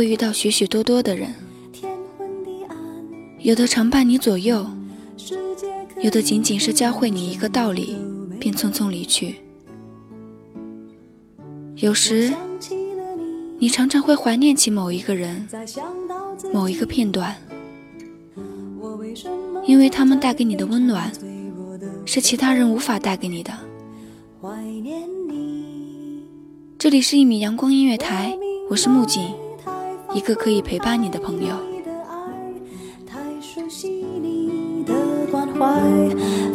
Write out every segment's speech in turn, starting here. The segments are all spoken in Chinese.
会遇到许许多多的人，有的常伴你左右，有的仅仅是教会你一个道理，便匆匆离去。有时，你常常会怀念起某一个人、某一个片段，因为他们带给你的温暖，是其他人无法带给你的。这里是一米阳光音乐台，我是木槿，一个可以陪伴你的朋友。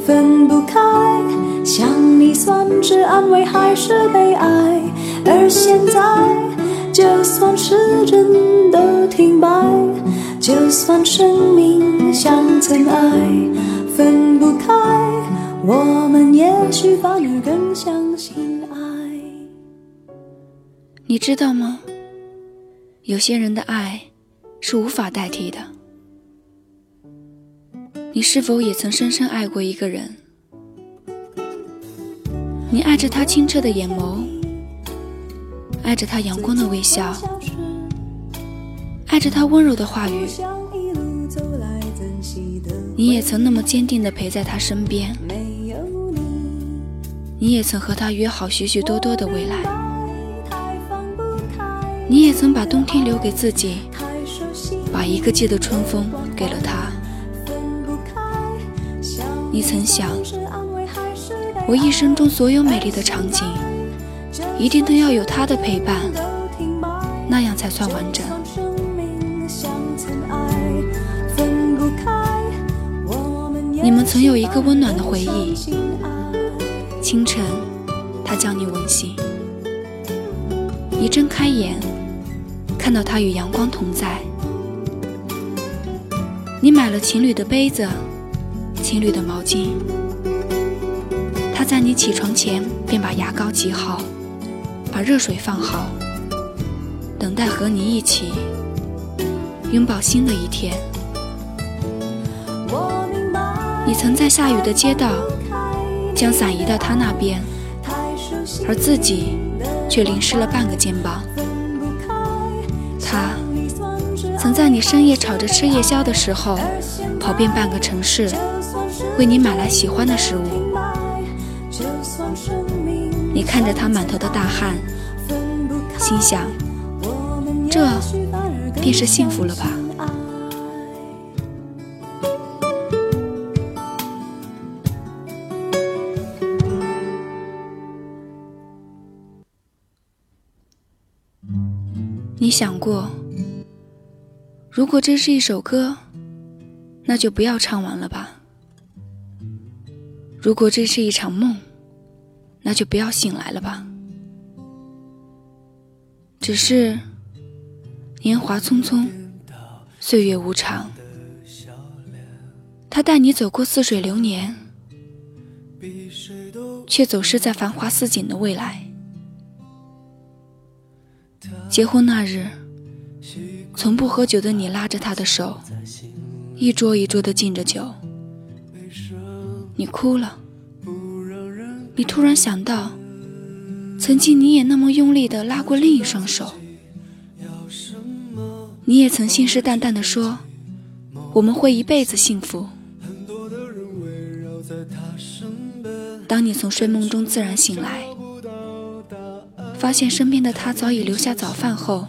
分不开，想你算是安慰还是悲哀？而现在，就算时针都停摆，就算生命像尘埃，分不开，我们也许反而更相信爱。你知道吗？有些人的爱是无法代替的。你是否也曾深深爱过一个人？你爱着他清澈的眼眸，爱着他阳光的微笑，爱着他温柔的话语。你也曾那么坚定地陪在他身边，你也曾和他约好许许多多的未来。你也曾把冬天留给自己，把一个季的春风给了他。你曾想，我一生中所有美丽的场景，一定都要有他的陪伴，那样才算完整。你们曾有一个温暖的回忆，清晨，他将你吻醒，一睁开眼。看到他与阳光同在，你买了情侣的杯子，情侣的毛巾。他在你起床前便把牙膏挤好，把热水放好，等待和你一起拥抱新的一天。你曾在下雨的街道将伞移到他那边，而自己却淋湿了半个肩膀。他曾在你深夜吵着吃夜宵的时候，跑遍半个城市，为你买来喜欢的食物。你看着他满头的大汗，心想：这便是幸福了吧？想过，如果这是一首歌，那就不要唱完了吧；如果这是一场梦，那就不要醒来了吧。只是年华匆匆，岁月无常，他带你走过似水流年，却走失在繁华似锦的未来。结婚那日，从不喝酒的你拉着他的手，一桌一桌的敬着酒。你哭了，你突然想到，曾经你也那么用力的拉过另一双手，你也曾信誓旦旦的说，我们会一辈子幸福。当你从睡梦中自然醒来。发现身边的他早已留下早饭后，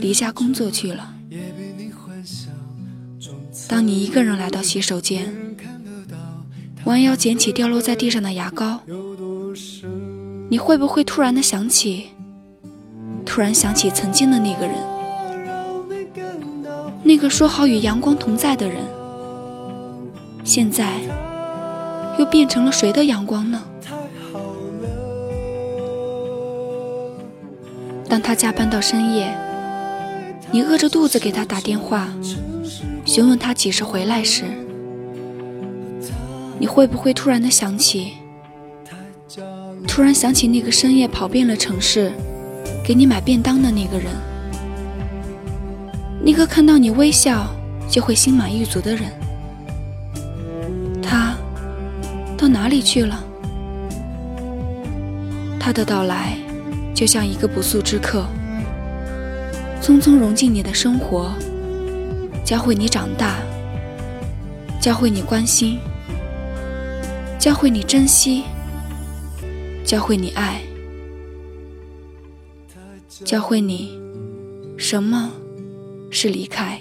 离家工作去了。当你一个人来到洗手间，弯腰捡起掉落在地上的牙膏，你会不会突然的想起，突然想起曾经的那个人？那个说好与阳光同在的人，现在又变成了谁的阳光呢？当他加班到深夜，你饿着肚子给他打电话，询问他几时回来时，你会不会突然的想起，突然想起那个深夜跑遍了城市，给你买便当的那个人，那个看到你微笑就会心满意足的人，他到哪里去了？他的到来。就像一个不速之客，匆匆融进你的生活，教会你长大，教会你关心，教会你珍惜，教会你爱，教会你什么是离开。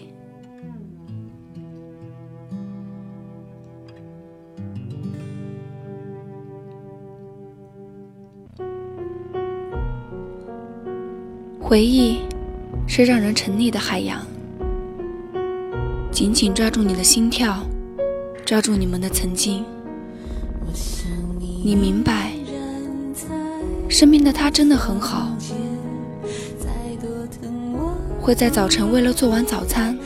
回忆是让人沉溺的海洋，紧紧抓住你的心跳，抓住你们的曾经。你明白，身边的他真的很好，会在早晨为了做完早餐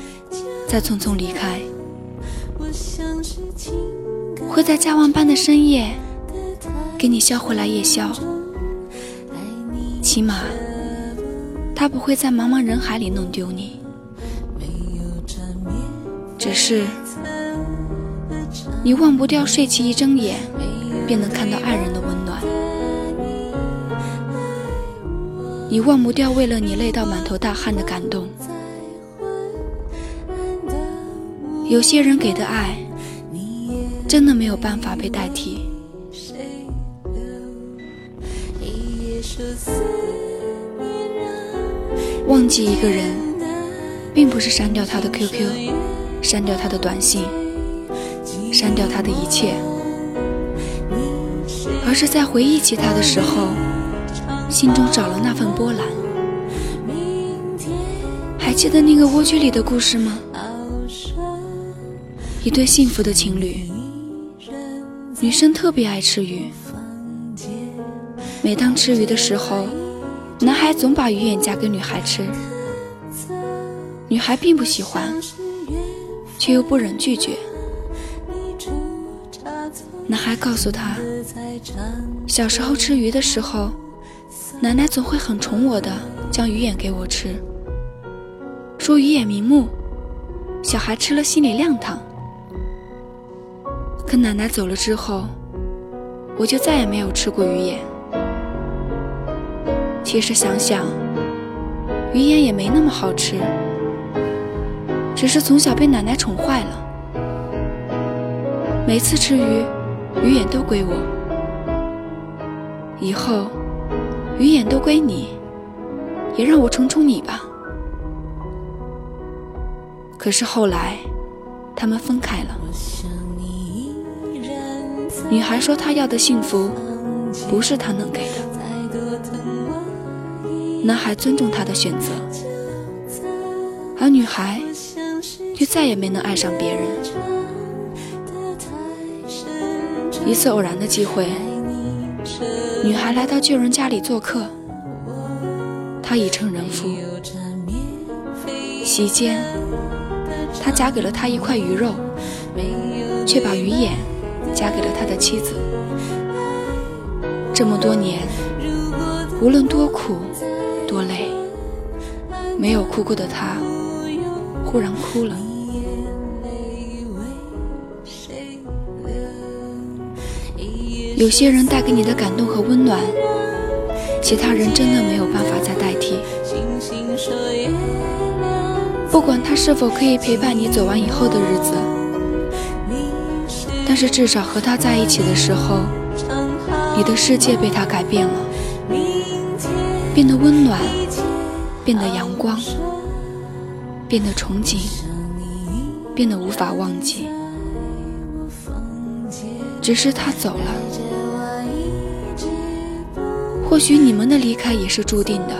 再匆匆离开，会在加完班的深夜给你捎回来夜宵，起码。他不会在茫茫人海里弄丢你，只是你忘不掉睡起一睁眼便能看到爱人的温暖，你忘不掉为了你累到满头大汗的感动。有些人给的爱，真的没有办法被代替。忘记一个人，并不是删掉他的 QQ，删掉他的短信，删掉他的一切，而是在回忆起他的时候，心中少了那份波澜。还记得那个蜗居里的故事吗？一对幸福的情侣，女生特别爱吃鱼，每当吃鱼的时候。男孩总把鱼眼夹给女孩吃，女孩并不喜欢，却又不忍拒绝。男孩告诉她，小时候吃鱼的时候，奶奶总会很宠我的将鱼眼给我吃，说鱼眼明目，小孩吃了心里亮堂。可奶奶走了之后，我就再也没有吃过鱼眼。其实想想，鱼眼也没那么好吃，只是从小被奶奶宠坏了。每次吃鱼，鱼眼都归我。以后，鱼眼都归你，也让我宠宠你吧。可是后来，他们分开了。女孩说她要的幸福，不是他能给的。男孩尊重她的选择，而女孩却再也没能爱上别人。一次偶然的机会，女孩来到旧人家里做客，他已成人妇。席间，他夹给了她一块鱼肉，却把鱼眼夹给了他的妻子。这么多年，无论多苦。多累，没有哭过的他，忽然哭了。有些人带给你的感动和温暖，其他人真的没有办法再代替。不管他是否可以陪伴你走完以后的日子，但是至少和他在一起的时候，你的世界被他改变了。变得温暖，变得阳光，变得憧憬，变得无法忘记。只是他走了，或许你们的离开也是注定的，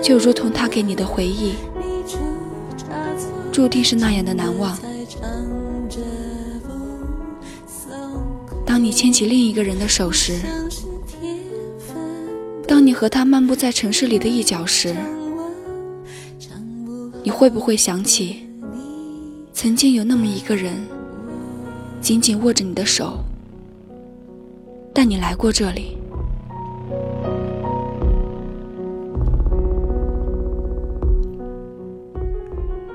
就如同他给你的回忆，注定是那样的难忘。当你牵起另一个人的手时，你和他漫步在城市里的一角时，你会不会想起，曾经有那么一个人，紧紧握着你的手，带你来过这里？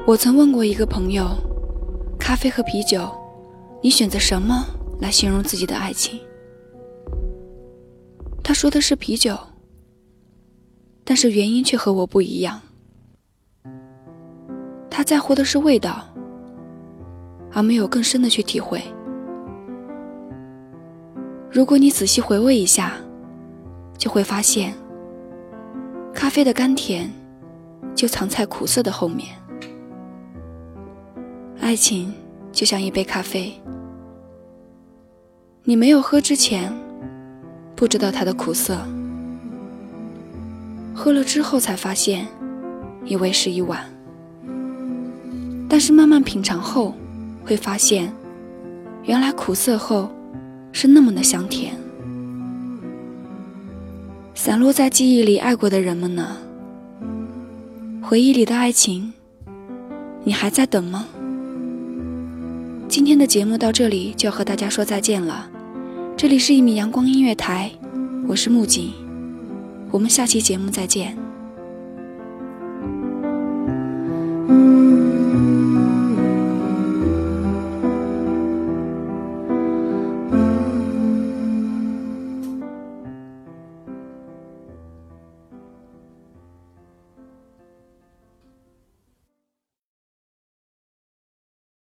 我曾问过一个朋友，咖啡和啤酒，你选择什么来形容自己的爱情？他说的是啤酒，但是原因却和我不一样。他在乎的是味道，而没有更深的去体会。如果你仔细回味一下，就会发现，咖啡的甘甜就藏在苦涩的后面。爱情就像一杯咖啡，你没有喝之前不知道它的苦涩，喝了之后才发现已为时已晚。但是慢慢品尝后，会发现原来苦涩后是那么的香甜。散落在记忆里爱过的人们呢？回忆里的爱情，你还在等吗？今天的节目到这里就要和大家说再见了。这里是一米阳光音乐台，我是木槿，我们下期节目再见。